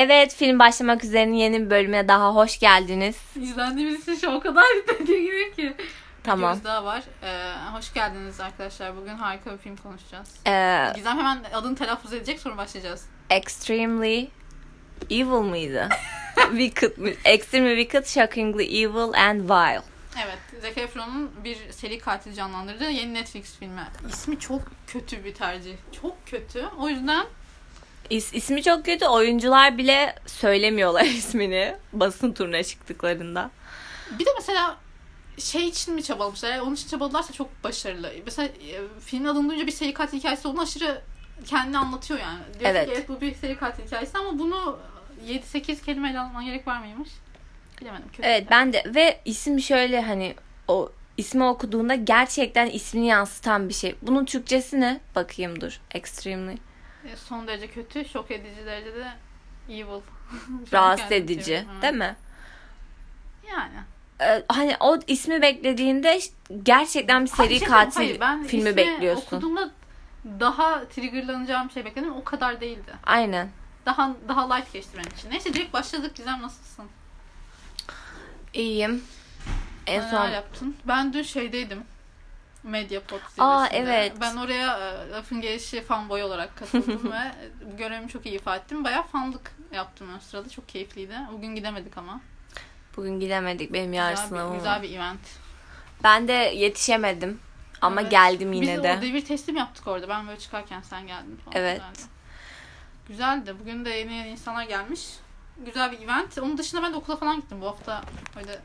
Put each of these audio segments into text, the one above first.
Evet film başlamak üzere yeni bir bölüme daha hoş geldiniz. İzlendiğimiz için şu o kadar tedirginim ki. Tamam. Videomuz daha var. Ee, hoş geldiniz arkadaşlar. Bugün harika bir film konuşacağız. Ee, Gizem hemen adını telaffuz edecek sonra başlayacağız. extremely evil mıydı? wicked mı? Extremely wicked, shockingly evil and vile. Evet. Zac Efron'un bir seri katil canlandırdığı yeni Netflix filmi. İsmi çok kötü bir tercih. Çok kötü. O yüzden İs, ismi çok kötü. Oyuncular bile söylemiyorlar ismini basın turuna çıktıklarında. bir de mesela şey için mi çabalamışlar? Eğer onun için çabaladılarsa çok başarılı. Mesela e, filmin adını duyunca bir seri katil hikayesi olduğunu aşırı kendini anlatıyor yani. Diyorsun Evet. ki evet bu bir seri katil hikayesi ama bunu 7-8 kelimeyle anlatman gerek var mıymış? Bilemedim. Kötü Evet ben de ve isim şöyle hani o ismi okuduğunda gerçekten ismini yansıtan bir şey. Bunun Türkçesi ne? Bakayım dur. Extremely. E, Son derece kötü, şok edici derecede evil. Rahatsız edici. Değil mi? Yani. Ee, hani o ismi beklediğinde gerçekten bir Hayır, seri bir şey katil hayır, ben filmi bekliyorsun. okuduğumda daha triggerlanacağım şey bekledim. O kadar değildi. Aynen. Daha daha light geçti benim için. Neyse direkt başladık. Gizem nasılsın? İyiyim. En Neler son yaptın? Ben dün şeydeydim. Mediapod Aa, zirvesinde. evet. Ben oraya e, lafın gelişi fanboy olarak katıldım ve görevimi çok iyi ifade ettim. Bayağı fanlık yaptım o sırada. Çok keyifliydi. Bugün gidemedik ama. bugün gidemedik benim yarın Güzel sınavım güzel bir event. Ben de yetişemedim ama Evet. geldim yine Biz de. o devir teslim yaptık orada. Ben böyle çıkarken sen geldin falan. Evet. Güzeldi. Güzeldi. Bugün de yeni yeni insanlar gelmiş. Güzel bir event. Onun dışında ben de okula falan gittim bu hafta. Öyle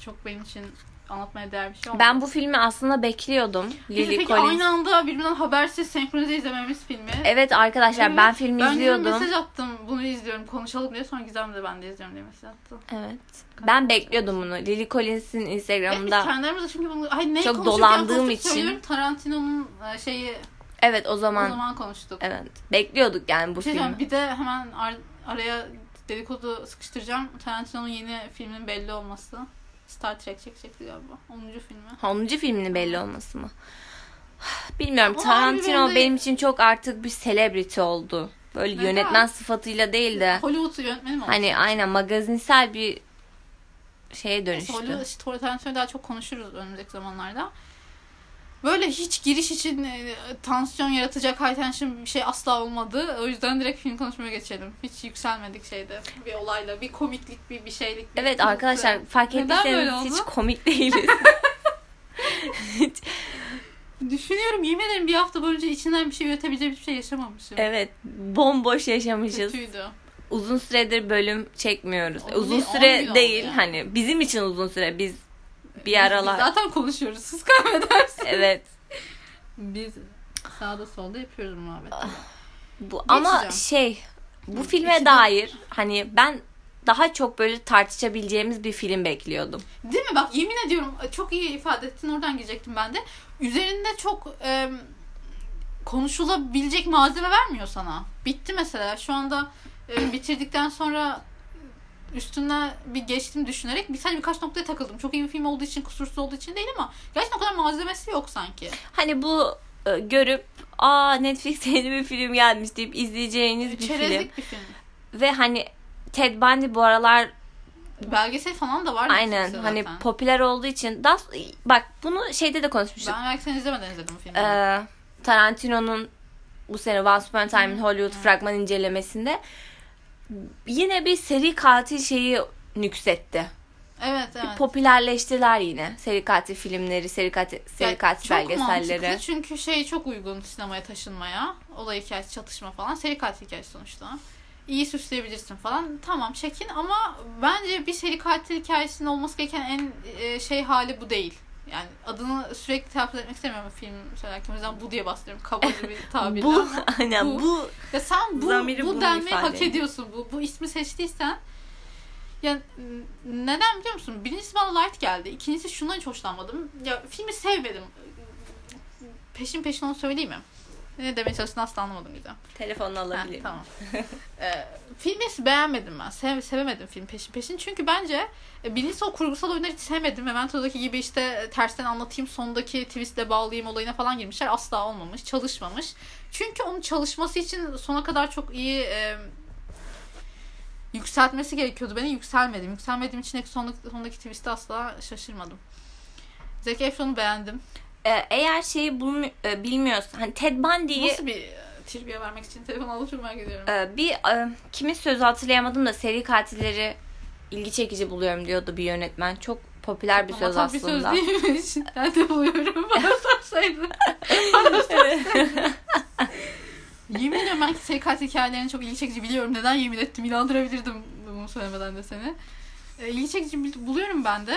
çok benim için anlatmaya değer bir şey olmadı. Ben bu filmi aslında bekliyordum. Lily peki Collins. aynı anda birbirinden habersiz senkronize izlememiz filmi. Evet arkadaşlar Evet, ben filmi ben izliyordum. mesaj attım bunu izliyorum konuşalım diye sonra Gizem de ben de izliyorum diye mesaj attı. Evet. Ben bekliyordum bunu. Lily Collins'in Evet, Instagram'da. kendi aramızda çünkü bunu ay ne Çok dolandığım için. Tarantino'nun e, şeyi Evet o o zaman. zaman konuştuk. Evet. Bekliyorduk yani bu şey filmi. bir de hemen ar- araya dedikodu sıkıştıracağım. Tarantino'nun yeni filminin belli olması. Star Trek çekecekti galiba. 10. filmi. 10. filminin belli olması mı? Bilmiyorum. Ama Tarantino abi ben de- benim için çok artık bir celebrity oldu. Böyle Neden? yönetmen sıfatıyla değil de Hollywood yönetmeni mi olmuş? hani aynen magazinsel bir şeye dönüştü. Hollywood, işte Tarantino'yu daha çok konuşuruz önümüzdeki zamanlarda. Böyle hiç giriş için e, tansiyon yaratacak high tension bir şey asla olmadı. O yüzden direkt film konuşmaya geçelim. Hiç yükselmedik şeyde. Bir olayla, bir komiklik, bir bir şeylik. bir Evet arkadaşlar kılıklı. fark ettiyseniz hiç komik değiliz. Düşünüyorum yemin ederim bir hafta boyunca içinden bir şey üretebileceğim hiçbir şey yaşamamışım. evet bomboş yaşamışız. Kötüydü. Uzun süredir bölüm çekmiyoruz. On uzun süre değil yani. hani bizim için uzun süre biz bir aralar Biz zaten konuşuyoruz. Siz kaybedersiniz. evet Biz sağda solda yapıyoruz muhabbet. bu ama Geçeceğim. şey bu filme içinde- dair hani ben daha çok böyle tartışabileceğimiz bir film bekliyordum. Değil mi? Bak yemin ediyorum çok iyi ifade ettin. Oradan girecektim ben de. Üzerinde çok e, konuşulabilecek malzeme vermiyor sana. Bitti mesela. Şu anda e, bitirdikten sonra üstüne bir geçtim düşünerek bir sadece birkaç noktaya takıldım. Çok iyi bir film olduğu için, kusursuz olduğu için değil ama gerçekten o kadar malzemesi yok sanki. Hani bu e, görüp aa Netflix'e yeni bir film gelmiş deyip izleyeceğiniz bir film. Çerezlik bir film. Ve hani Ted Bundy bu aralar Belgesel falan da var. aynen Netflix'te hani zaten. popüler olduğu için daha bak bunu şeyde de konuşmuştuk. Ben belki sen izlemeden izledim bu filmi. Ee, Tarantino'nun bu sene Once Upon a Time in Hollywood fragman incelemesinde yine bir seri katil şeyi nüksetti. evet evet. Popülerleştiler yine. Seri katil filmleri, seri katil, seri katil çok belgeselleri. mantıklı çünkü şey çok uygun sinemaya taşınmaya. Olay hikayesi, çatışma falan. Seri katil hikayesi sonuçta. İyi süsleyebilirsin falan. Tamam çekin ama bence bir seri katil hikayesinin olması gereken en e, şey hali bu değil. Yani adını sürekli telaffuz etmek istemiyorum film söylerken. O yüzden bu diye bahsediyorum. Kabaca bir tabirle bu ama. aynen bu- bu, Ya sen bu, bu denmeyi hak ediyor. ediyorsun. Bu, bu ismi seçtiysen ya neden biliyor musun? Birincisi bana light geldi. İkincisi şundan hiç hoşlanmadım. Ya filmi sevmedim. Peşin peşin onu söyleyeyim mi? Ne demeye çalıştığını asla anlamadım güzel. telefonunu Ha, alabilirim. tamam. ee, filmi beğenmedim ben. Sev, sevemedim film peşin peşin. Çünkü bence e, birincisi o kurgusal oyunları hiç sevmedim. Memento'daki gibi işte e, tersten anlatayım sondaki twistle bağlayayım olayına falan girmişler. Asla olmamış. Çalışmamış. Çünkü onun çalışması için sona kadar çok iyi e, yükseltmesi gerekiyordu. Beni yükselmedim. Yükselmediğim için sondaki, sondaki twist'e asla şaşırmadım. Zac Efron'u beğendim. Ee, eğer şeyi bulmi- e, bilmiyorsan hani Ted Bundy'yi Nasıl bir e, trivia vermek için telefon alıp çok merak ediyorum. e, bir e, kimin sözü hatırlayamadım da seri katilleri ilgi çekici buluyorum diyordu bir yönetmen. Çok popüler bir Ama söz tam bir aslında. söz değilmiş. Ben de buluyorum. Bana sorsaydı. Bana sorsaydı. yemin ediyorum ben seri katil hikayelerini çok ilgi çekici biliyorum. Neden yemin ettim? İnandırabilirdim bunu söylemeden de seni. E, ilgi çekici buluyorum ben de.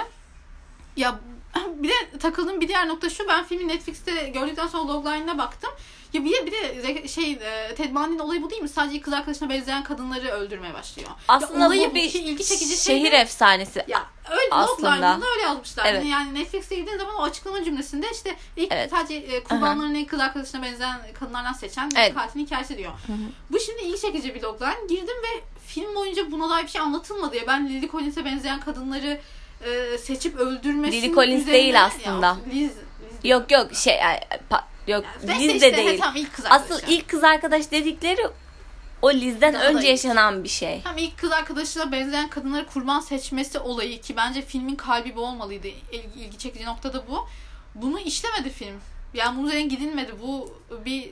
Ya bir de takıldığım bir diğer nokta şu. Ben filmi Netflix'te gördükten sonra logline'ına baktım. Ya bir de, bir de şey e, Ted Bundy'nin olayı bu değil mi? Sadece kız arkadaşına benzeyen kadınları öldürmeye başlıyor. Aslında bu bir ilgi çekici şehir şey efsanesi. ya öyle Aslında. Öyle yazmışlar. Evet. Yani Netflix'e girdiğin zaman o açıklama cümlesinde işte ilk Evet. sadece e, kurbanlarını kız arkadaşına benzeyen kadınlardan seçen Evet. katilin hikayesi diyor. Bu şimdi ilgi çekici bir logline. Girdim ve film boyunca buna dair bir şey anlatılmadı ya. Ben Lily Collins'e benzeyen kadınları e, seçip öldürmesi Lily Collins değil aslında. Liz, Liz Yok yok şey pa- yok Neyse Liz işte, de he, değil. tamam, ilk kız. Asıl ilk kız arkadaş dedikleri o Liz'den Daha önce yaşanan bir şey. Hem ilk kız arkadaşına benzeyen kadınları kurban seçmesi olayı ki bence filmin kalbi bu olmalıydı. İlgi, ilgi çekici nokta da bu. Bunu işlemedi film. Yani bunun üzerine gidilmedi. Bu bir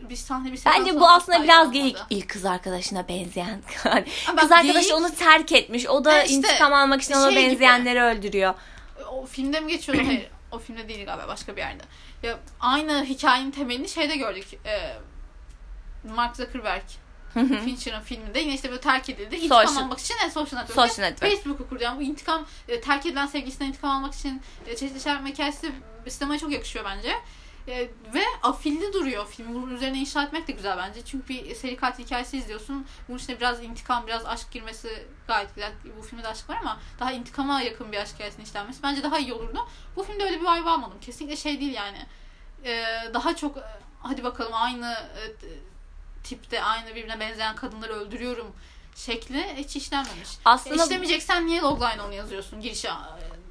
bir sahne bir Bence bu aslında biraz geyik. İlk kız arkadaşına benzeyen. Kız arkadaşı geyik- onu terk etmiş. O da işte, intikam almak için ona şey gibi. benzeyenleri öldürüyor. O filmde mi geçiyordu? Hayır. O filmde değil galiba. Başka bir yerde. Ya aynı hikayenin temelini şeyde gördük. Ee, Mark Zuckerberg. Fincher'ın filminde yine işte böyle terk edildi. İntikam Social- almak için en social network'te Social network. Facebook'u kurdu. Yani bu intikam e, terk edilen sevgilisinden intikam almak için e, çeşitli şeyler hikayesi sinemaya çok yakışıyor bence. E, ve afilli duruyor film. Bunun üzerine inşa etmek de güzel bence. Çünkü bir seri katil hikayesi izliyorsun. Bunun içine biraz intikam, biraz aşk girmesi gayet güzel. Bu filmde de aşk var ama daha intikama yakın bir aşk hikayesinin işlenmesi bence daha iyi olurdu. Bu filmde öyle bir vibe almadım. Kesinlikle şey değil yani. E, daha çok e, hadi bakalım aynı e, tipte, aynı birbirine benzeyen kadınları öldürüyorum şekli hiç işlenmemiş. Aslında E, işlemeyeceksen niye logline onu yazıyorsun girişe?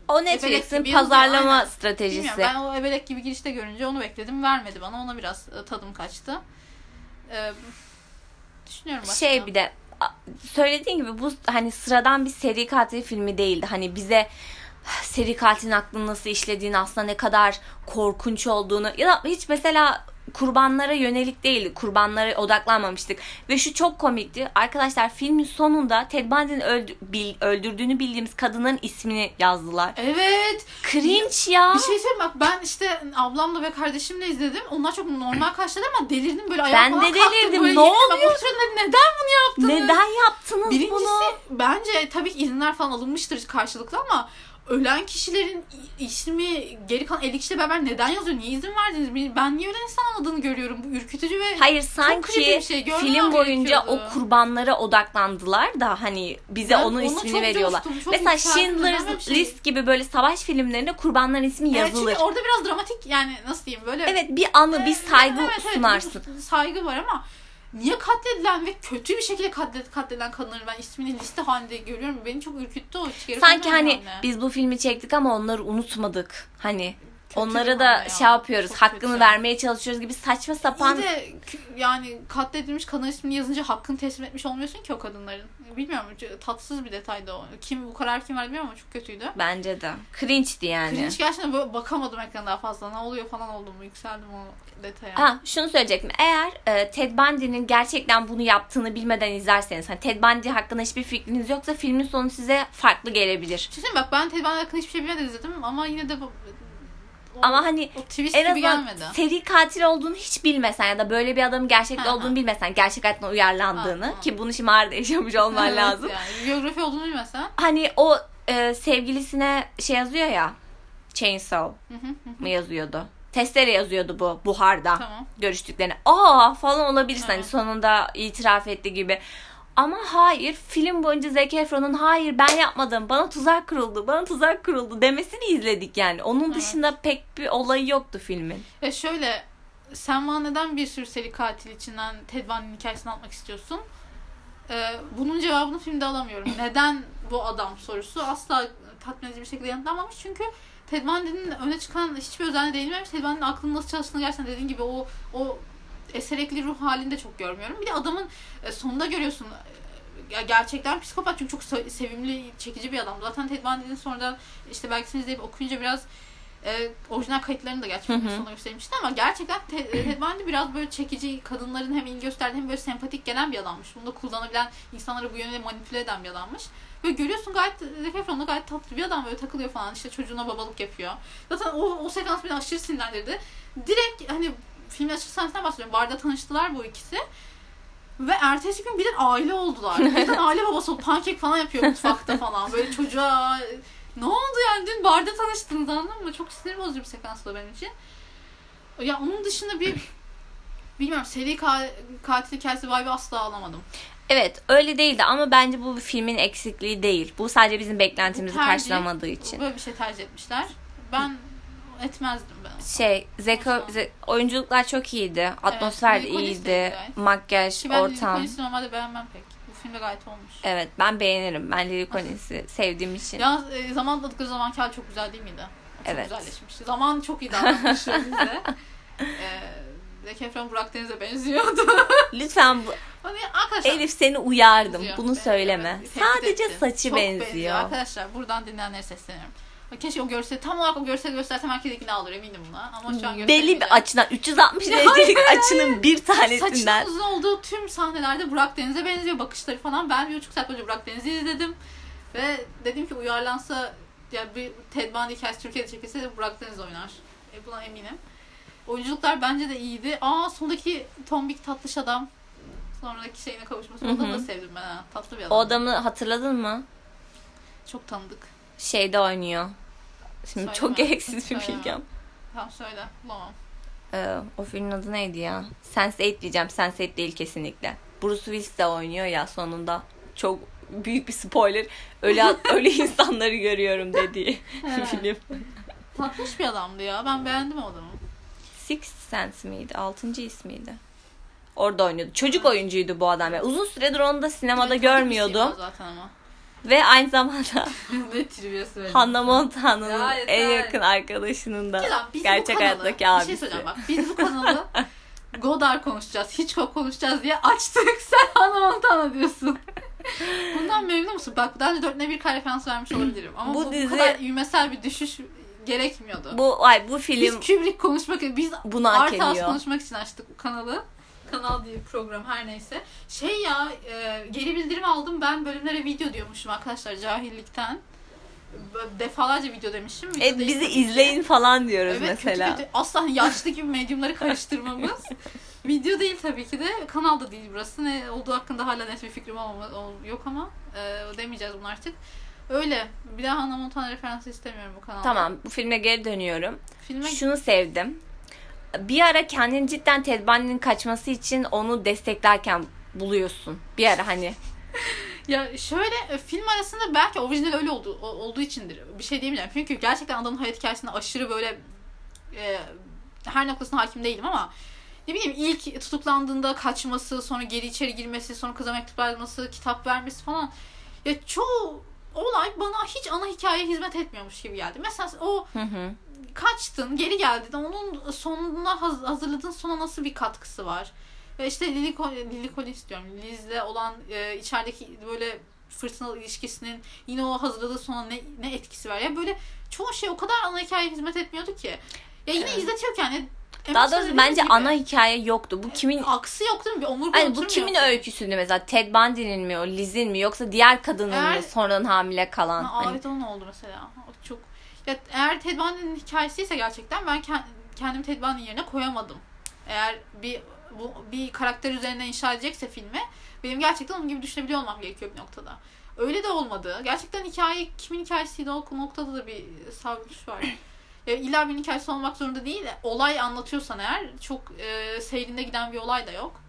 O Netflix'in pazarlama aynen. stratejisi. Bilmiyorum ben o ebelek gibi girişte görünce onu bekledim. Vermedi bana. Ona biraz e, tadım kaçtı. E, düşünüyorum başka. Şey bir de söylediğin gibi bu hani sıradan bir seri katil filmi değildi. Hani bize seri katilin aklını nasıl işlediğini aslında ne kadar korkunç olduğunu ya da hiç mesela kurbanlara yönelik değildi. Kurbanlara odaklanmamıştık. Ve şu çok komikti. Arkadaşlar filmin sonunda Ted Bundy'nin öldü- bil- öldürdüğünü bildiğimiz kadının ismini yazdılar. Evet. Cringe ya. Bir şey söyleyeyim bak ben işte ablamla ve kardeşimle izledim. Onlar çok normal karşıladı ama delirdim böyle ayağa Ben de kalktım. delirdim. Böyle Ne oluyor? Neden bunu yaptınız? Neden yaptınız Birincisi bunu? bence tabii ki izinler falan alınmıştır karşılıklı ama ölen kişilerin ismi geri kalan 50 kişiyle beraber neden yazıyor? Niye izin verdiniz? Ben niye ölen insan adını görüyorum? Bu ürkütücü ve Hayır sanki şey. Film boyunca gerekiyordu. o kurbanlara odaklandılar da hani bize Ben onun ismini veriyorlar. coştum, Mesela. Schindler's şey. List gibi böyle savaş filmlerinde kurbanların ismi Evet, yazılır. çünkü orada biraz dramatik yani nasıl diyeyim böyle Evet bir anı, bir Evet, saygı evet, evet, sunarsın. bir saygı var ama niye katledilen ve kötü bir şekilde katlet, katledilen kadınları ben ismini liste halinde görüyorum. Beni çok ürküttü o. Sanki hani yani. biz bu filmi çektik ama onları unutmadık. Hani onlara bir da ya. şey yapıyoruz, Çok hakkını kötü. vermeye çalışıyoruz gibi saçma sapan İyi de yani katledilmiş kadın ismini yazınca hakkını teslim etmiş olmuyorsun ki o kadınların. Bilmiyorum tatsız bir detaydı o. Kim bu karar kim verdi bilmiyorum ama çok kötüydü. bence de. Cringe'di yani. Hiç gerçekten böyle bakamadım ekrana daha fazla. Ne oluyor falan oldum. Yükseldim o detaya. Ha şunu söyleyecektim. Eğer e, Ted Bundy'nin gerçekten bunu yaptığını bilmeden izlerseniz, hani Ted Bundy hakkında hiçbir fikriniz yoksa filmin sonu size farklı gelebilir. Bir mi? bak ben Ted Bundy hakkında hiçbir şey bilmeden izledim ama yine de o, Ama hani o twist en gibi gelmedi. seri katil olduğunu hiç bilmesen ya da böyle bir adamın gerçekte Ha, ha. olduğunu bilmesen, gerçek hayattan uyarlandığını Ha, ha. ki bunu şimdi Mağara'da yaşamış olman Evet lazım. Yani. Biyografi olduğunu bilmesen. Hani o e, sevgilisine şey yazıyor ya, chainsaw mı yazıyordu? Testere yazıyordu bu buharda Tamam. görüştüklerini. Aa falan olabilirsin hani Evet. sonunda itiraf etti gibi. Ama hayır film boyunca Zac Efron'un hayır ben yapmadım bana tuzak kuruldu bana tuzak kuruldu demesini izledik yani. Onun Evet. dışında pek bir olayı yoktu filmin. Ya şöyle sen neden bir sürü seri katil içinden Ted Bundy'nin hikayesini anlatmak istiyorsun? Ee, bunun cevabını filmde alamıyorum. Neden bu adam sorusu asla tatmin edici bir şekilde yanıtlanmamış. Çünkü Ted Bundy'nin öne çıkan hiçbir özelliği değinmemiş. Ted Bundy'nin aklının nasıl çalıştığını gerçekten dediğin gibi o o eserekli ruh halinde çok görmüyorum. Bir de adamın e, sonunda görüyorsun e, gerçekten psikopat çünkü çok se- sevimli, çekici bir adam. Zaten Ted Bundy'nin sonradan işte belgesini izleyip okuyunca biraz e, orijinal kayıtlarını da gerçekten sonra göstermişti ama gerçekten Ted, Ted Bundy biraz böyle çekici, kadınların hem ilgi gösterdiği hem böyle sempatik gelen bir adammış. Bunu da kullanabilen, insanları bu yönde manipüle eden bir adammış. Böyle görüyorsun gayet Zac Efron da gayet tatlı bir adam böyle takılıyor falan işte çocuğuna babalık yapıyor. Zaten o, o sekans beni aşırı sinirlendirdi. Direkt hani filmin açık sahnesinden bahsediyorum. Barda tanıştılar bu ikisi. Ve ertesi gün birden aile oldular. Birden aile babası oldu. Pankek falan yapıyor mutfakta falan. Böyle çocuğa ne oldu yani dün barda tanıştınız anladın mı? Çok sinir bozucu bir sekans o benim için. Ya onun dışında bir bilmiyorum seri ka- katil hikayesi vibe'ı asla alamadım. Evet öyle değildi ama bence bu bir filmin eksikliği değil. Bu sadece bizim beklentimizi tercih- karşılamadığı için. Böyle bir şey tercih etmişler. Ben etmezdim ben. Şey, Zeko, Olsun. ze- oyuncular çok iyiydi. Atmosfer de iyiydi. Makyaj, Ki ben ortam. Collins'i normalde beğenmem pek. Bu filmde gayet olmuş. Evet ben beğenirim. Ben Lily Collins'i sevdiğim için. Yalnız e, zaman atladıkları zamanki hali çok güzel değil miydi? O Çok Evet. güzelleşmiş. Zaman çok iyi davranmış bize. e, Zac Efron Burak Deniz'e benziyordu. Lütfen bu, hani arkadaşlar Elif seni uyardım. benziyor. Bunu Ben- söyleme. evet, Sadece saçı Çok benziyor. Arkadaşlar buradan dinleyenlere sesleniyorum. Keşke o görseli tam olarak o görseli göstersem herkes ikna olur eminim buna. Ama şu an Belli bir açıdan 360 Ya derecelik açının bir tanesinden. Saçının uzun olduğu tüm sahnelerde Burak Deniz'e benziyor bakışları falan. Ben bir buçuk saat boyunca Burak Deniz'i izledim. Ve dedim ki uyarlansa ya bir Ted Bundy hikayesi Türkiye'de çekilse de Burak Deniz oynar. E, buna eminim. Oyunculuklar bence de iyiydi. Aa sondaki tombik tatlış adam. Sonraki şeyine kavuşması. O adamı da sevdim ben ha. Tatlı bir adam. O adamı hatırladın mı? Çok tanıdık. Şeyde oynuyor. Şimdi çok Söyleme. gereksiz bir Söyleme. bilgi ama. Tamam söyle. Bulamam. Ee, o filmin adı neydi ya? Sense8 diyeceğim. Sense8 değil kesinlikle. Bruce Willis de oynuyor ya sonunda. Çok büyük bir spoiler. Öyle öyle insanları görüyorum dediği Evet. film. Tatlış bir adamdı ya. Ben beğendim o adamı. Sixth Sense miydi? Altıncı ismiydi. Orada oynuyordu. Çocuk oyuncuydu bu adam. Yani uzun süredir onu da sinemada bir görmüyordum. zaten ama. Ve aynı zamanda ne. Hannah Montana'nın Ya yeter. en yakın arkadaşının da Kenan, biz bu gerçek kanalı, hayattaki Bir şey abisi. söyleyeceğim bak. Biz bu kanalı Godard konuşacağız, Hitchcock konuşacağız diye açtık. Sen Hannah Montana diyorsun. Bundan memnun musun? Bak daha önce dörtte bir kare referans vermiş olabilirim. Ama Bu bu, bu, dizi- kadar ivmesel bir düşüş gerekmiyordu. Bu ay bu biz film Kubrick konuşmak biz bunu hak Art House ediyor. konuşmak için açtık bu kanalı. Kanal diye bir program her neyse. Şey ya e, geri bildirim aldım ben bölümlere video diyormuşum arkadaşlar cahillikten. Defalarca video demişim. Video değil bizi izleyin falan diyoruz Evet mesela. kötü kötü. Asla yaşlı gibi medyumları karıştırmamız. Video değil tabii ki de. Kanalda değil burası. Ne olduğu hakkında hala net bir fikrim yok ama e, demeyeceğiz bunu artık. Öyle. Bir daha Hannah Montana referansı istemiyorum bu kanalda. Tamam bu filme geri dönüyorum. Filme Şunu sevdim. Bir ara kendini cidden Ted Bundy'nin kaçması için onu desteklerken buluyorsun. Bir ara hani. Ya şöyle e, film arasında belki orijinal öyle oldu, olduğu içindir. Bir şey diyemeyeceğim. Çünkü gerçekten adamın hayat hikayesinde aşırı böyle e, her noktasına hakim değilim ama ne bileyim ilk tutuklandığında kaçması, sonra geri içeri girmesi, sonra kıza mektup yazması, kitap vermesi falan. Ya çoğu olay bana hiç ana hikayeye hizmet etmiyormuş gibi geldi. Mesela o Hı hı. kaçtın, geri geldin. Onun sonuna haz- hazırladığın sona nasıl bir katkısı var? Ve işte Lily, Lily Collins diyorum. Liz'le olan e, içerideki böyle fırtınalı ilişkisinin yine o hazırladığı sona ne, ne etkisi var? Ya böyle çoğu şey o kadar ana hikayeye hizmet etmiyordu ki. Ya yine Evet. izletiyorken ya, en Daha doğrusu bence gibi, ana hikaye yoktu. Bu kimin aksı yok değil mi? Bir omurga Hani bu kimin ki. öyküsüydü mesela? Ted Bundy'nin mi o Liz'in mi yoksa diğer kadının Eğer- mı sonradan hamile kalan? Ha, Hani- evet o ne oldu mesela? O çok ya eğer Ted Bundy'nin hikayesiyse gerçekten ben kend- kendimi Ted Bundy yerine koyamadım. Eğer bir bu bir karakter üzerine inşa edecekse filmi benim gerçekten onun gibi düşünebiliyor olmam gerekiyor bir noktada. Öyle de olmadı. Gerçekten hikaye kimin hikayesiydi o noktada da bir savruluş var. Ya illa bir hikayesi olmak zorunda değil. Olay anlatıyorsan eğer çok e, seyrinde giden bir olay da yok.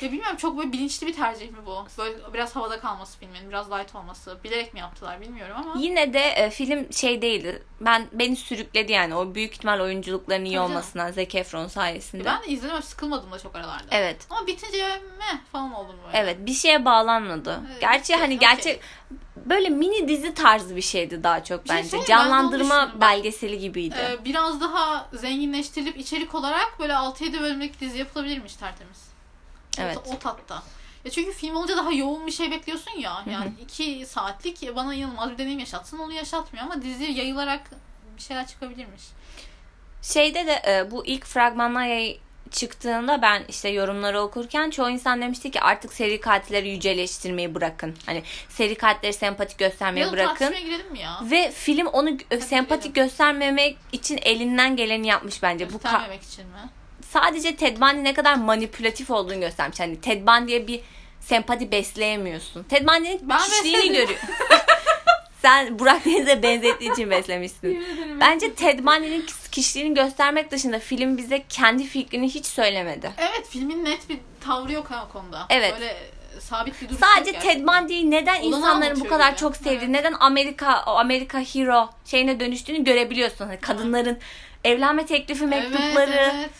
Ya bilmiyorum çok böyle bilinçli bir tercih mi bu? Böyle biraz havada kalması filmin, biraz light olması. Bilerek mi yaptılar bilmiyorum ama. Yine de e, film şey değildi. Ben beni sürükledi yani o büyük ihtimal oyunculukların iyi Tabii canım. olmasından Zac Efron sayesinde. Ben de izledim sıkılmadım da çok aralarda. Evet. Ama bitince meh falan oldum böyle. Evet bir şeye bağlanmadı. Evet, Gerçi okey, hani okey. gerçek böyle mini dizi tarzı bir şeydi daha çok şey bence. onu Canlandırma. Ben- belgeseli gibiydi. Ee, biraz daha zenginleştirilip içerik olarak böyle 6-7 bölümlük dizi yapılabilirmiş tertemiz. O Evet. ta- O, tatta. Ya çünkü film olunca daha yoğun bir şey bekliyorsun ya. Yani iki saatlik bana inanılmaz bir deneyim yaşatsın onu yaşatmıyor ama dizi yayılarak bir şeyler çıkabilirmiş. Şeyde de e, bu ilk fragmanlar yay- çıktığında ben işte yorumları okurken çoğu insan demişti ki artık seri katilleri yüceleştirmeyi bırakın. Hani seri katilleri sempatik göstermeyi Ya bırakın. girelim ya? Ve film onu gö- sempatik göstermemek için elinden geleni yapmış bence. Bu Göstermemek için mi? sadece Ted Bundy ne kadar manipülatif olduğunu göstermiş. Hani Ted Bundy'ye bir sempati besleyemiyorsun. Ted Bundy'nin Ben kişiliğini görüyor. Sen Burak Deniz'e benzettiği için beslemişsin. Bence Ted Bundy'nin kişiliğini göstermek dışında film bize kendi fikrini hiç söylemedi. Evet filmin net bir tavrı yok ha o konuda. Evet. Böyle sabit bir duruş Sadece yok Ted. Bundy'yi neden Olanı insanların bu kadar çok sevdiği, Evet. neden Amerika o Amerika hero şeyine dönüştüğünü görebiliyorsun. Hani kadınların evlenme teklifi mektupları, Evet, evet.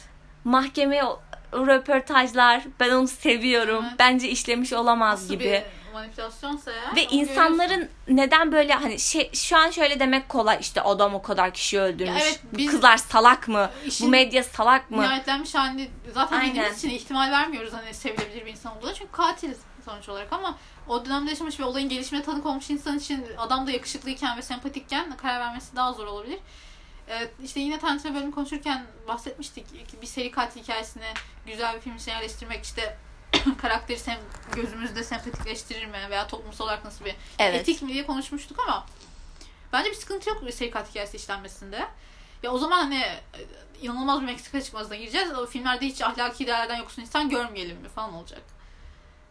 mahkeme o- röportajlar. Ben onu seviyorum. Evet. Bence işlemiş olamaz Nasıl gibi. bir manipülasyonsa ya. Ve insanların görüyorsun. neden böyle hani şey şu an şöyle demek kolay işte adam o kadar kişi öldürmüş. Ya evet, biz- kızlar salak mı? Bu medya salak mı? Nihayetlenmiş halini zaten Aynen. bildiğimiz için ihtimal vermiyoruz hani sevilebilir bir insan olduğuna. Çünkü katil sonuç olarak ama o dönemde yaşamış ve olayın gelişimine tanık olmuş insan için adam da yakışıklıyken ve sempatikken karar vermesi daha zor olabilir. Ee, işte yine tanıtma bölümü konuşurken bahsetmiştik. Bir seri katil hikayesini güzel bir film içine yerleştirmek işte karakteri sem gözümüzde sempatikleştirir mi veya toplumsal olarak nasıl bir Evet. etik mi diye konuşmuştuk ama bence bir sıkıntı yok bir seri katil hikayesi işlenmesinde. Ya o zaman hani e, inanılmaz bir Meksika çıkmazına gireceğiz. O filmlerde hiç ahlaki değerlerden yoksun insan görmeyelim mi falan olacak.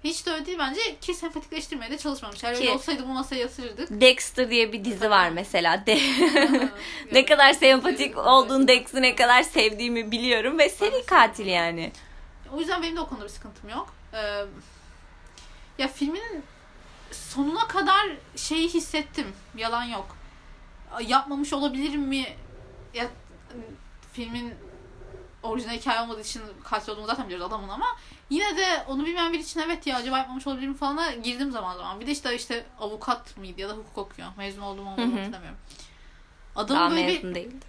Hiç de öyle değil bence ki sempatikleştirmeye de çalışmamış. Eğer öyle olsaydı bu masaya yatırırdık. Dexter diye bir dizi var mesela. De- ne ne kadar sempatik olduğunu Dexter'ı ne kadar sevdiğimi biliyorum ve seri katil yani. O yüzden benim de o konuda bir sıkıntım yok. Ee, ya filmin sonuna kadar şeyi hissettim. Yalan yok. Yapmamış olabilir mi? Ya filmin orijinal hikaye olmadığı için katil olduğunu zaten biliyoruz adamın ama yine de onu bilmeyen biri için evet ya acaba yapmamış olabilir mi falana girdim zaman zaman. Bir de işte işte avukat mıydı ya da hukuk okuyor. Mezun oldum hatırlamıyorum. Daha Adamın böyle bir mezun değildi.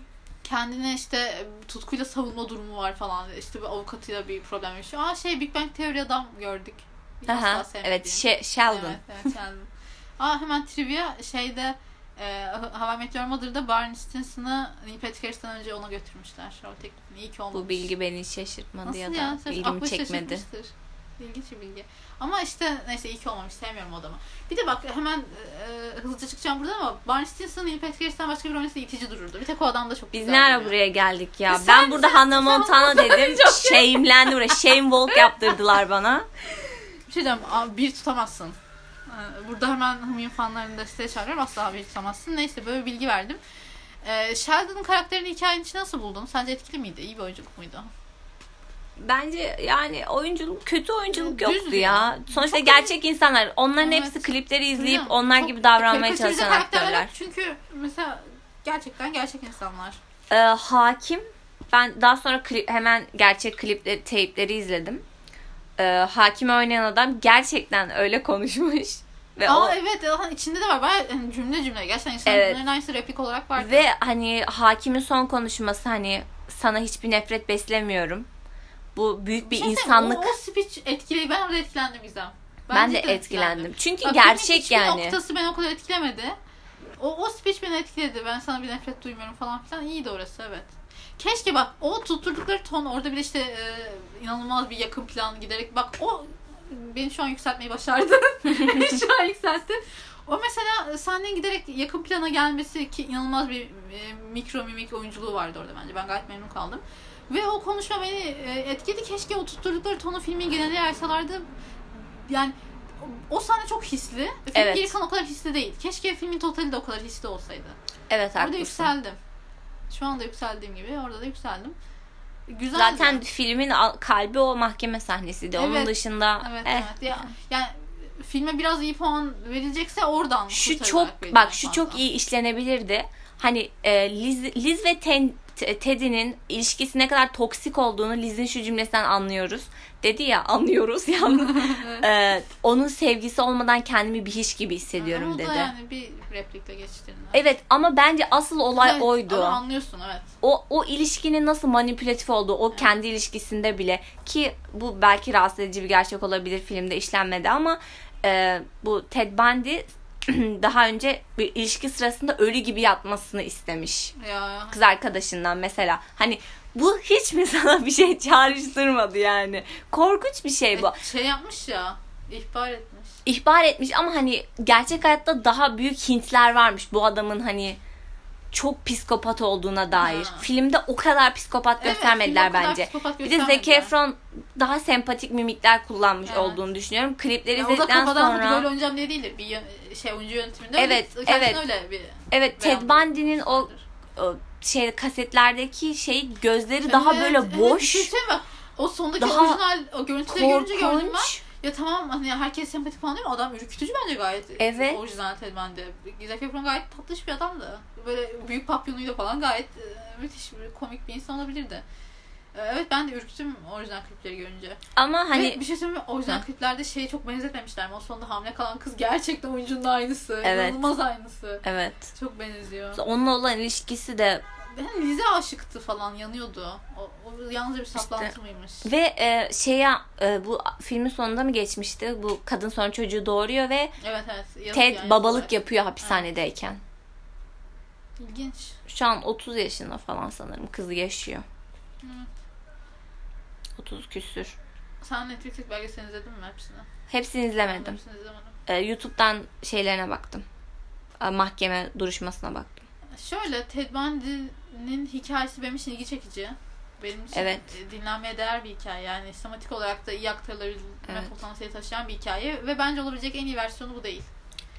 Kendine işte tutkuyla savunma durumu var falan. İşte bir avukatıyla bir problem yaşıyor. Aa şey Big Bang Theory adam gördük. Aha, evet She- Sheldon. Evet, evet Sheldon. Aa hemen trivia şeyde e, How I Met Your Mother'da Barney Stinson'ı Neil Patrick Harris'ten önce ona götürmüşler. O teklifini. İyi ki olmamış. Bu bilgi beni şaşırtmadı Nasıl ya da ya? Sırf ilgimi çekmedi. İlginç bir bilgi. Ama işte neyse iyi ki olmamış. Sevmiyorum o adamı. Bir de bak hemen e, hızlıca çıkacağım buradan ama Barney Stinson Neil Patrick Harris'ten başka bir romanesi itici dururdu. Bir tek o adam da çok Biz güzel ne ara duruyor. buraya geldik ya? E sen- ben burada sen- Hannah Montana dedim. Shame'lendi buraya. Shame walk yaptırdılar bana. Bir şey diyeceğim. Bir tutamazsın. Ee, Burada hemen Hımyın fanlarını da siteye çağırıyorum. Asla bir tutamazsın. Neyse böyle bilgi verdim. Ee, Sheldon'ın karakterini hikayenin içi nasıl buldun? Sence etkili miydi? İyi bir oyunculuk muydu? Bence yani oyunculuk kötü oyunculuk Düz yoktu ya. ya. Sonuçta Çok gerçek insanlar. Onların Evet. hepsi klipleri izleyip mi? onlar Çok gibi davranmaya çalışan aktörler. Çünkü mesela gerçekten gerçek insanlar. Ee, hakim ben daha sonra klip, hemen gerçek klipleri teypleri izledim. Ee, hakimi oynayan adam gerçekten öyle konuşmuş ve Aa o evet aha, içinde de var. Bayağı yani cümle cümle. Gerçekten insanların Evet. aynısı replik olarak vardı. ve hani hakimin son konuşması hani sana hiçbir nefret beslemiyorum. Bu büyük bir şey söyleyeyim, insanlık. O, o speech etkileyi ben etkilendim Gizem. ben cidden de etkilendim. Çünkü Bak, gerçek yani. noktası beni o kadar etkilemedi. O, o speech beni etkiledi. Ben sana bir nefret duymuyorum falan filan. İyiydi orası evet. Keşke bak o tutturdukları ton orada bir de işte e, inanılmaz bir yakın plan giderek bak o beni şu an yükseltmeyi başardı. Şu an yükseltti. O mesela sahnenin giderek yakın plana gelmesi ki inanılmaz bir e, mikro mimik oyunculuğu vardı orada bence. Ben gayet memnun kaldım. Ve o konuşma beni e, etkiledi. Keşke o tutturdukları tonu filmin geneli yaysalardı. Yani o- sahne çok hisli. Film Evet. geri kalan o kadar hisli değil. Keşke filmin totali de o kadar hisli olsaydı. Evet Orada haklısın. yükseldim. Şu anda yükseldiğim gibi orada da yükseldim. Güzeldi. Zaten filmin al- kalbi o mahkeme sahnesiydi. Onun Evet. dışında Evet eh. evet. Ya, yani filme biraz iyi puan verilecekse oradan şu çok bak şu fazla. çok iyi işlenebilirdi. Hani e, Liz, Liz ve Ten, Teddy'nin ilişkisi ne kadar toksik olduğunu Liz'in şu cümlesinden anlıyoruz. Dedi ya anlıyoruz yalnız. Ee, onun sevgisi olmadan kendimi bir hiç gibi hissediyorum Ama o dedi. da yani bir replikle geçtiğinde. Evet ama bence asıl olay Evet, oydu. Ama anlıyorsun evet. O o ilişkinin nasıl manipülatif olduğu, o kendi ilişkisinde bile ki bu belki rahatsız edici bir gerçek olabilir filmde işlenmedi ama e, bu Ted Bundy daha önce bir ilişki sırasında ölü gibi yatmasını istemiş. Ya, Kız arkadaşından mesela. Hani bu hiç mi sana bir şey çağrıştırmadı yani? Korkunç bir şey bu. E, şey yapmış ya. ihbar etmiş. ihbar etmiş ama hani gerçek hayatta daha büyük hintler varmış bu adamın hani çok psikopat olduğuna dair. Ha. Filmde o kadar psikopat Evet, göstermediler bence. psikopat Bir de Zac. Efron daha sempatik mimikler kullanmış Evet. olduğunu düşünüyorum. Klipleri Ya o da izledikten kafadan sonra böyle oynayacağım diye değildir. Bir şey oyuncu yönetiminde Evet, öyle, evet. öyle bir evet Ted Bundy'nin o, o şey kasetlerdeki şey gözleri Evet, daha evet, böyle evet, boş, bir şey? O sondaki Daha orijinal o görüntüleri görünce gördüm ben. Ya tamam hani herkes sempatik falan değil mi? Adam ürkütücü bence gayet. Evet. Orijinal Bundy. Zac Efron gayet tatlış bir adamdı. Böyle büyük papyonuyla falan gayet e, müthiş bir komik bir insan olabilirdi. E, Evet ben de ürktüm orijinal klipleri görünce. Ama Hani hani bir şey söyleyeyim mi? Orijinal Hı. kliplerde şeyi çok benzetmemişler mi? O sonunda hamile kalan kız gerçekten oyuncunun aynısı. Evet. İnanılmaz aynısı. evet. Çok benziyor. Onunla olan ilişkisi de Lize aşıktı falan yanıyordu. O, o yalnızca bir saplantı mıymış? Ve e, şeye e, bu filmin sonunda mı geçmişti? Bu kadın sonra çocuğu doğuruyor ve Evet evet. Ted yani, babalık yazık. yapıyor hapishanedeyken. İlginç. Şu an 30 yaşında falan sanırım kızı yaşıyor. Evet. 30 küsür. Sen Netflix belgeselini izledin mi hepsini? Hepsini izlemedim. Hepsini izlemedim. E, YouTube'dan şeylerine baktım. E, mahkeme duruşmasına baktım. Şöyle Ted Bundy'nin hikayesi benim için ilgi çekici. Benim için Evet. e, dinlenmeye değer bir hikaye. Yani sistematik olarak da iyi aktarılabilme Evet. potansiyeli taşıyan bir hikaye. Ve bence olabilecek en iyi versiyonu bu değil.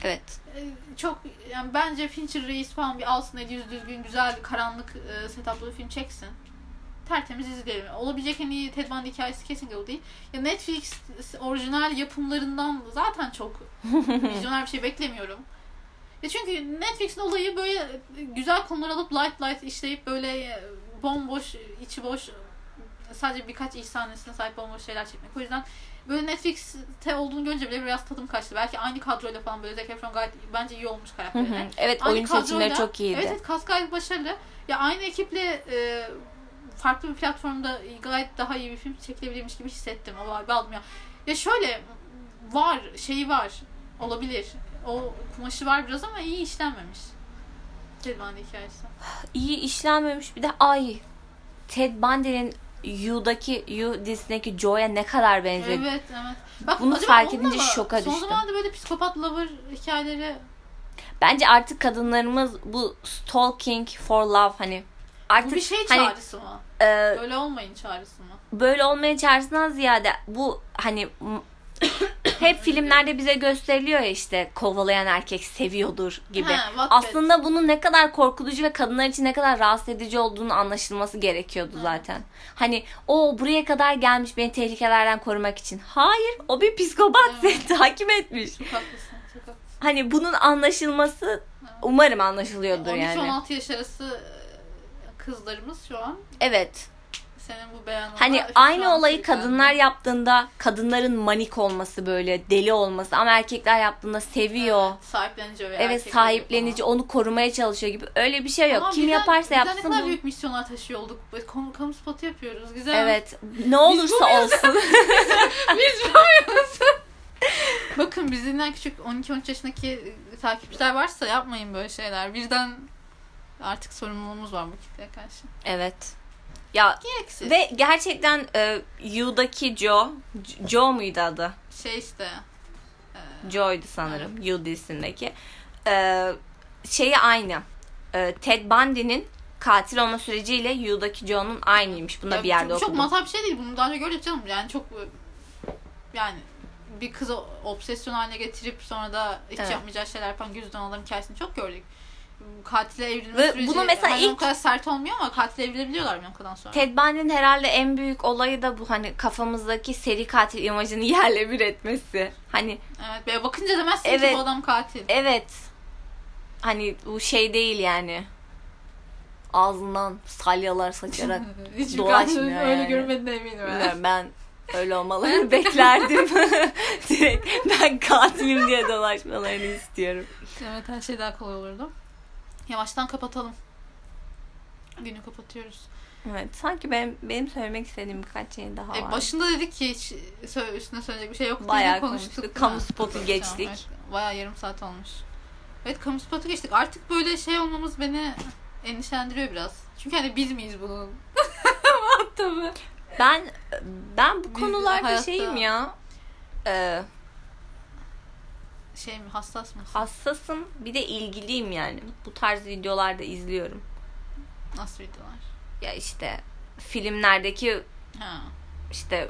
Evet. E, Çok yani bence Fincher Reis falan bir alsın eli yüz düzgün güzel karanlık e, setuplı bir film çeksin. Tertemiz izleyelim. Olabilecek en iyi Ted Bundy hikayesi kesinlikle o değil. Ya Netflix orijinal yapımlarından zaten çok vizyoner bir şey beklemiyorum. Ya çünkü Netflix'in olayı böyle güzel konular alıp light light işleyip böyle bomboş, içi boş sadece birkaç iş sahnesine sahip bomboş şeyler çekmek. O yüzden böyle Netflix'te olduğunu görünce bile biraz tadım kaçtı. Belki aynı kadroyla falan böyle Zac Efron gayet bence iyi olmuş Hı hı. karakterine. evet Aynı oyun seçimleri kadroyla- çok iyiydi. Evet, evet kas gayet başarılı. Ya aynı ekiple e, farklı bir platformda gayet daha iyi bir film çekilebilirmiş gibi hissettim. O vibe aldım ya. Ya şöyle var, şeyi var. Olabilir. O kumaşı var biraz ama iyi işlenmemiş. Ted Bundy hikayesi. İyi işlenmemiş. Bir de ay Ted Bundy'nin You'daki You dizisindeki Joe'ya ne kadar benziyor. Evet, evet. Bak, Bunu fark edince şoka Son düştüm. zamanlarda böyle psikopat lover hikayeleri Bence artık kadınlarımız bu stalking for love hani bu artık bir şey hani çağrısı mı? e, Böyle olmayın çağrısı mı? böyle olmaya çağrısından ziyade bu hani hep filmlerde bize gösteriliyor ya işte kovalayan erkek seviyordur gibi. Ha. Aslında bunun ne kadar korkutucu ve kadınlar için ne kadar rahatsız edici olduğunu anlaşılması gerekiyordu zaten. Hani o buraya kadar gelmiş beni tehlikelerden korumak için. Hayır, o bir psikopat seni takip etmiş. Çok haklısın, çok haklısın. Hani bunun anlaşılması umarım anlaşılıyordur yani. 12-16 yaş arası e, kızlarımız şu an Evet. Senin bu beyanına Hani aynı olayı kadınlar yaptığında kadınların manik olması böyle deli olması ama erkekler yaptığında seviyor. Evet, sahiplenici ve Evet sahiplenici onu korumaya çalışıyor gibi öyle bir şey yok. Ama Kim birden- yaparsa yapsın. ne kadar büyük misyonlar taşıyor olduk. Kamu, kamu spotu yapıyoruz. Güzel. Evet. Ne olursa muyuz? olsun. Biz buyuz. Bakın bizden küçük 12-13 yaşındaki takipçiler varsa yapmayın böyle şeyler. Birden artık sorumluluğumuz var bu kitleye karşı. evet. Ya Gereksiz. ve gerçekten e, You'daki Joe, Jo- Joe muydu adı? şey işte Joe'ydu sanırım You dizisindeki. E, şeyi aynı. E, Ted Bundy'nin katil olma süreciyle You'daki Joe'nun aynıymış. Bunu da Ya bir yerde çok, çok okudum. matah bir şey değil. Bunu daha önce gördük canım. Yani çok yani bir kızı obsesyon haline getirip sonra da hiç Evet. yapmayacağı şeyler yapan gözden adamın hikayesini çok gördük. Katile evrilme Ve süreci bunu mesela hani o ilk- kadar sert olmuyor ama katile evrilebiliyorlar bir noktadan sonra. Ted Bundy'nin herhalde en büyük olayı da bu hani kafamızdaki seri katil imajını yerle bir etmesi. Hani Evet böyle bakınca demezsin Evet. ki bu adam katil. evet hani bu şey değil yani. ağzından salyalar saçarak Hiç dolaşmıyor öyle yani. görmediğine eminim. ben. Ben öyle olmalarını beklerdim. Direkt ben katilim diye dolaşmalarını istiyorum. Evet her şey daha kolay olurdu. Yavaştan kapatalım. Günü kapatıyoruz. Evet sanki benim, benim söylemek istediğim birkaç şey daha E, var. başında dedik ki hiç üstüne söyleyecek bir şey yok Bayağı konuştuk. konuştuk. Kamu spotu geçtik. Evet, bayağı yarım saat olmuş. Evet kamu spotu geçtik. Artık böyle şey olmamız beni endişelendiriyor biraz. Çünkü hani biz miyiz bunun? Tabii. Ben ben bu Biz konularda hayatta- şeyim ya. e, Şey mi hassas mısın? hassasım bir de ilgiliyim yani. Bu tarz videolarda izliyorum. Nasıl videolar? Ya işte filmlerdeki Ha. işte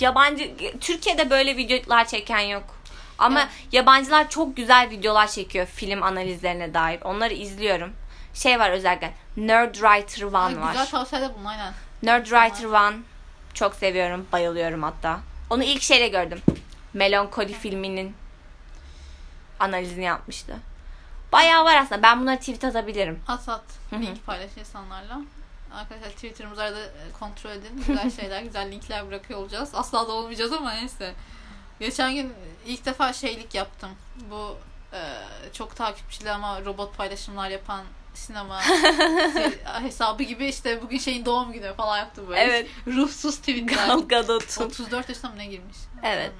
yabancı Türkiye'de böyle videolar çeken yok. Ama Evet. yabancılar çok güzel videolar çekiyor film analizlerine dair. Onları izliyorum. Şey var özellikle Nerd Writer One Ay, var. Güzel tavsiyeler bunun aynen. Nerd Writer One çok seviyorum, bayılıyorum hatta. Onu ilk şeyle gördüm. Melancholy filminin analizini yapmıştı. Bayağı var aslında. Ben bunları tweet atabilirim. At at. Link paylaş insanlarla. Arkadaşlar Twitter'ımızı arada e, kontrol edin. Güzel şeyler, güzel linkler bırakıyor olacağız. Asla da olmayacağız ama neyse. Geçen gün ilk defa şeylik yaptım. Bu e, çok takipçili ama robot paylaşımlar yapan sinema se- hesabı gibi işte bugün şeyin doğum günü falan yaptım böyle. Evet. Ruhsuz tweetler. Gal Gadot'un. 34 yaşında mı ne girmiş? Evet.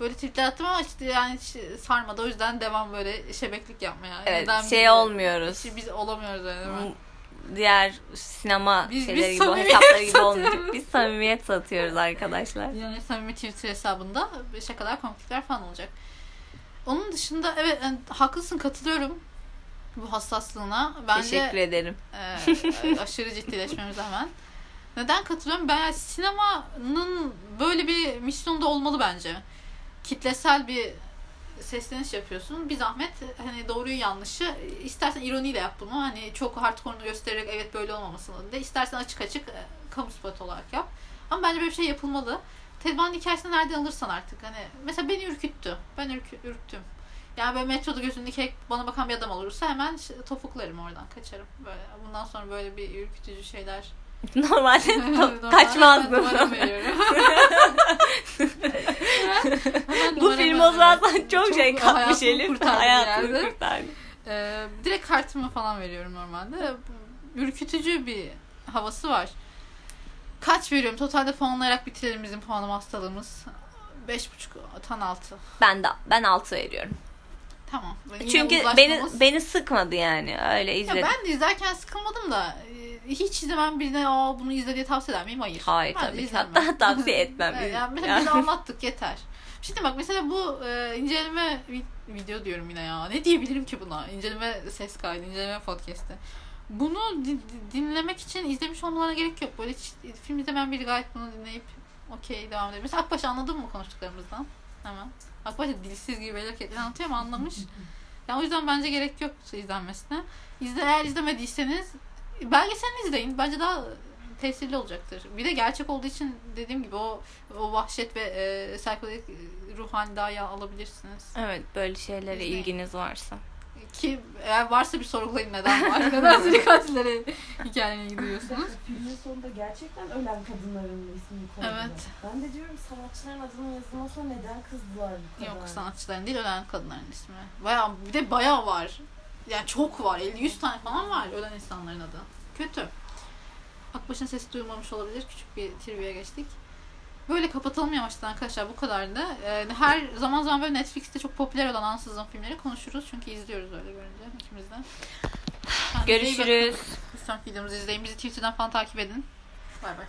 Böyle tweetler attım ama işte yani sarmadı. O yüzden devam böyle şebeklik yapmaya. Evet, Neden şey biz- olmuyoruz. Biz olamıyoruz öyle değil mi? Diğer sinema Biz- şeyleri biz gibi, hesapları gibi olmayacak. Biz samimiyet satıyoruz arkadaşlar. Yani samimi Twitter hesabında şakalar, komiklikler falan olacak. Onun dışında evet yani haklısın katılıyorum bu hassaslığına. Bence Teşekkür ederim. e, aşırı ciddileşmemiz hemen. Neden katılıyorum? Ben yani sinemanın böyle bir misyonda olmalı bence. Kitlesel bir sesleniş yapıyorsun. Bir zahmet hani doğruyu yanlışı istersen ironiyle yap bunu. Hani çok hardcore'unu göstererek evet böyle olmamasını de. İstersen açık açık e, kamu spotu olarak yap. Ama bence böyle bir şey yapılmalı. Ted Bundy hikayesini nereden alırsan artık. Hani mesela beni ürküttü. Ben ürkü, ürktüm. Yani böyle metroda gözünü dikeyip bana bakan bir adam olursa hemen topuklarım oradan kaçarım. Böyle bundan sonra böyle bir ürkütücü şeyler Normalde Normalde kaçmazdım. Hemen Bu film o zaten çok, şey katmış Elif. kurtardı Hayatını yerde. kurtardı. Ee, direkt kartımı falan veriyorum normalde. Ürkütücü bir havası var. Kaç veriyorum? Totalde puanlayarak bitirelim bizim puanlama hastalığımız. 5.5 tan altı. Ben de ben 6 veriyorum. Tamam. Çünkü beni beni sıkmadı yani. Öyle ya izledim. ben de izlerken sıkılmadım da e, hiç izlemem birine Aa, bunu izle diye tavsiye eder miyim? Hayır. Hayır Ben tabii ki. Hatta tavsiye etmem. Evet, yani mesela biz anlattık yeter. Şimdi bak mesela bu e, inceleme vi- video diyorum yine ya. Ne diyebilirim ki buna? İnceleme ses kaydı, inceleme podcast'i. Bunu di- di- dinlemek için izlemiş olmalarına gerek yok. Böyle hiç film izlemeyen biri gayet bunu dinleyip okey devam edebilir. Mesela Akbaş anladın mı konuştuklarımızdan? Hemen. Akbaş dilsiz gibi böyle hareketler anlatıyor ama anlamış. Yani o yüzden bence gerek yok izlenmesine. İzle, eğer izlemediyseniz belgeselini izleyin. Bence daha tesirli olacaktır. Bir de gerçek olduğu için dediğim gibi o o vahşet ve e, psikodelik ruh halini daha iyi alabilirsiniz. Evet böyle şeylere İzleyin. ilginiz varsa. Ki eğer varsa bir sorgulayın neden var. neden seri katillere hikayelerine gidiyorsunuz. Filmin sonunda gerçekten ölen kadınların ismini koydular. Evet. Ben de diyorum sanatçıların adının yazılmasına neden kızdılar bu kadar? Yok sanatçıların değil ölen kadınların ismi. Bayağı, bir de bayağı var. Yani çok var. 50-100 tane falan var ölen insanların adı. Kötü. Akbaş'ın sesi duyulmamış olabilir. Küçük bir trivia geçtik. Böyle kapatalım yavaştan arkadaşlar. Bu kadardı. Ee, her zaman zaman böyle Netflix'te çok popüler olan ansızın filmleri konuşuruz. Çünkü izliyoruz öyle görünce ikimiz de. Görüşürüz. Bir sonraki videomuzu izleyin. Bizi Twitter'dan falan takip edin. Bay bay.